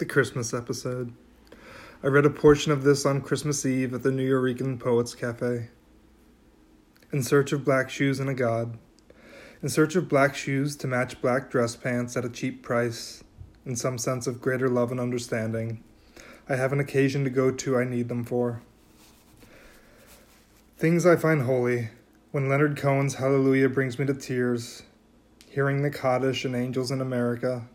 the Christmas episode. I read a portion of this on Christmas Eve at the New Nuyorican Poets Cafe. In search of black shoes and a god. In search of black shoes to match black dress pants at a cheap price, in some sense of greater love and understanding. I have an occasion to go to I need them for. Things I find holy. When Leonard Cohen's Hallelujah brings me to tears, hearing the Kaddish and Angels in America,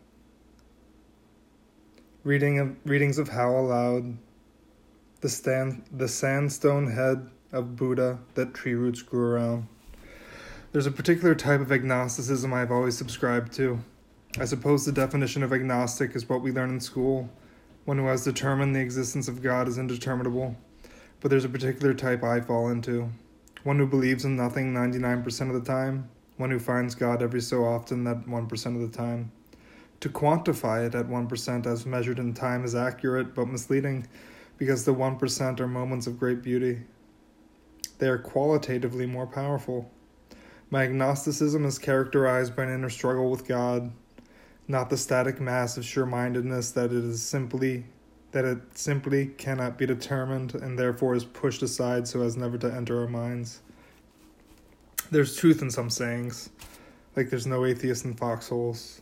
reading of, readings of Howl aloud, the, stand, the sandstone head of Buddha that tree roots grew around. There's a particular type of agnosticism I've always subscribed to. I suppose the definition of agnostic is what we learn in school one who has determined the existence of God is indeterminable. But there's a particular type I fall into one who believes in nothing 99% of the time, one who finds God every so often that 1% of the time. To quantify it at 1% as measured in time is accurate but misleading because the 1% are moments of great beauty. They are qualitatively more powerful. My agnosticism is characterized by an inner struggle with God, not the static mass of sure-mindedness that it is simply that it simply cannot be determined and therefore is pushed aside so as never to enter our minds. There's truth in some sayings, like there's no atheist in foxholes.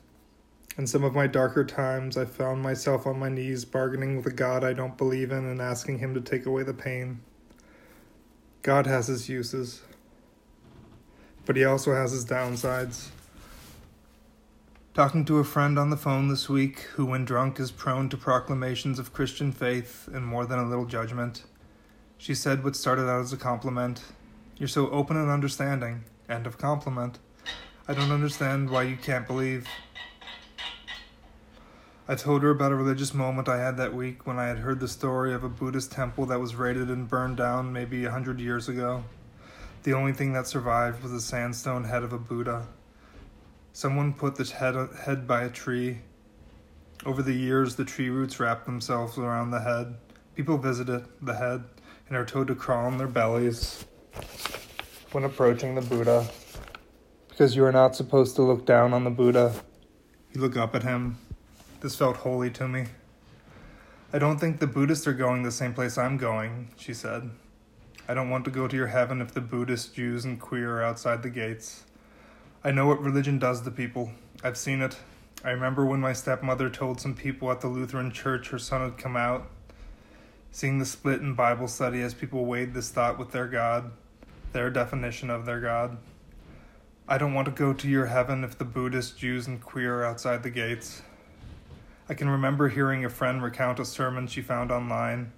In some of my darker times, I found myself on my knees bargaining with a God I don't believe in and asking Him to take away the pain. God has His uses, but He also has His downsides. Talking to a friend on the phone this week who, when drunk, is prone to proclamations of Christian faith and more than a little judgment, she said what started out as a compliment You're so open and understanding. End of compliment. I don't understand why you can't believe. I told her about a religious moment I had that week when I had heard the story of a Buddhist temple that was raided and burned down maybe a hundred years ago. The only thing that survived was a sandstone head of a Buddha. Someone put the head, head by a tree. Over the years, the tree roots wrap themselves around the head. People visit it, the head, and are told to crawl on their bellies when approaching the Buddha. Because you are not supposed to look down on the Buddha, you look up at him. This felt holy to me. I don't think the Buddhists are going the same place I'm going, she said. I don't want to go to your heaven if the Buddhists, Jews, and queer are outside the gates. I know what religion does to people. I've seen it. I remember when my stepmother told some people at the Lutheran church her son had come out. Seeing the split in Bible study as people weighed this thought with their God, their definition of their God. I don't want to go to your heaven if the Buddhists, Jews, and queer are outside the gates. I can remember hearing a friend recount a sermon she found online.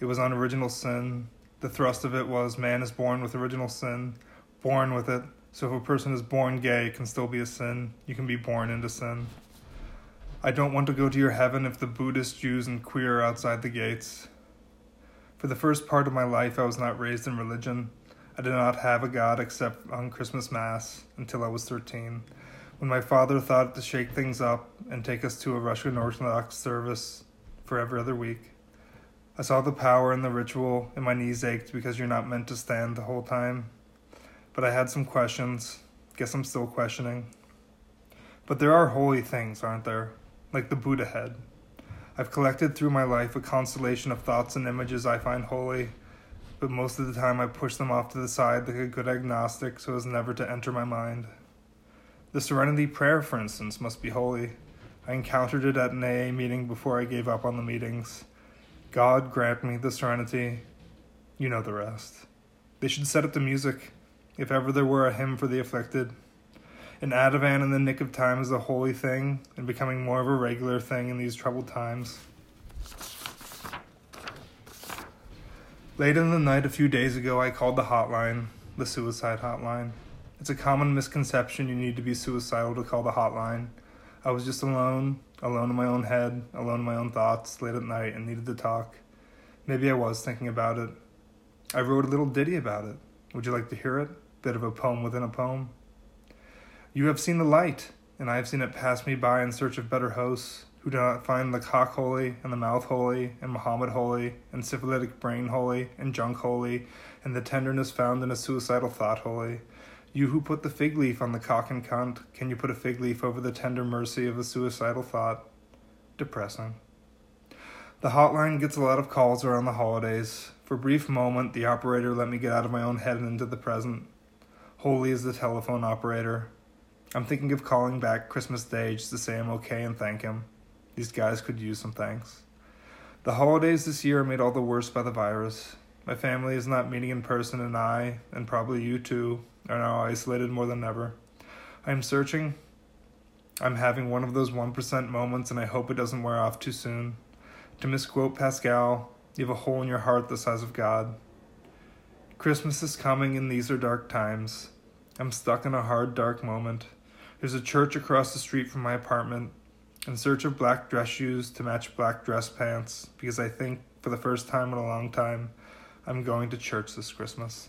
It was on original sin. The thrust of it was man is born with original sin, born with it, so if a person is born gay, it can still be a sin. You can be born into sin. I don't want to go to your heaven if the Buddhists, Jews, and queer are outside the gates. For the first part of my life, I was not raised in religion. I did not have a God except on Christmas Mass until I was 13, when my father thought to shake things up and take us to a Russian Orthodox service for every other week. I saw the power in the ritual, and my knees ached because you're not meant to stand the whole time but I had some questions. Guess I'm still questioning. But there are holy things, aren't there? Like the Buddha head. I've collected through my life a constellation of thoughts and images I find holy, but most of the time I push them off to the side like a good agnostic so as never to enter my mind. The Serenity Prayer, for instance, must be holy. I encountered it at an AA meeting before I gave up on the meetings. God grant me the serenity. You know the rest. They should set up the music if ever there were a hymn for the afflicted. An Ativan in the nick of time is a holy thing and becoming more of a regular thing in these troubled times. Late in the night a few days ago, I called the hotline, the suicide hotline. It's a common misconception you need to be suicidal to call the hotline. I was just alone, alone in my own head, alone in my own thoughts, late at night, and needed to talk. Maybe I was thinking about it. I wrote a little ditty about it. Would you like to hear it? bit of a poem within a poem. You have seen the light, and I have seen it pass me by in search of better hosts, who do not find the cock holy, and the mouth holy, and Muhammad holy, and syphilitic brain holy, and junk holy, and the tenderness found in a suicidal thought holy. You who put the fig leaf on the cock and cunt, can you put a fig leaf over the tender mercy of a suicidal thought? Depressing. The hotline gets a lot of calls around the holidays. For a brief moment, the operator let me get out of my own head and into the present. Holy is the telephone operator. I'm thinking of calling back Christmas Day just to say I'm okay and thank him. These guys could use some thanks. The holidays this year are made all the worse by the virus. My family is not meeting in person, and I, and probably you too, are now isolated more than ever. I am searching. I'm having one of those 1% moments, and I hope it doesn't wear off too soon. To misquote Pascal, you have a hole in your heart the size of God. Christmas is coming, and these are dark times. I'm stuck in a hard, dark moment. There's a church across the street from my apartment. In search of black dress shoes to match black dress pants, because I think, for the first time in a long time, I'm going to church this Christmas.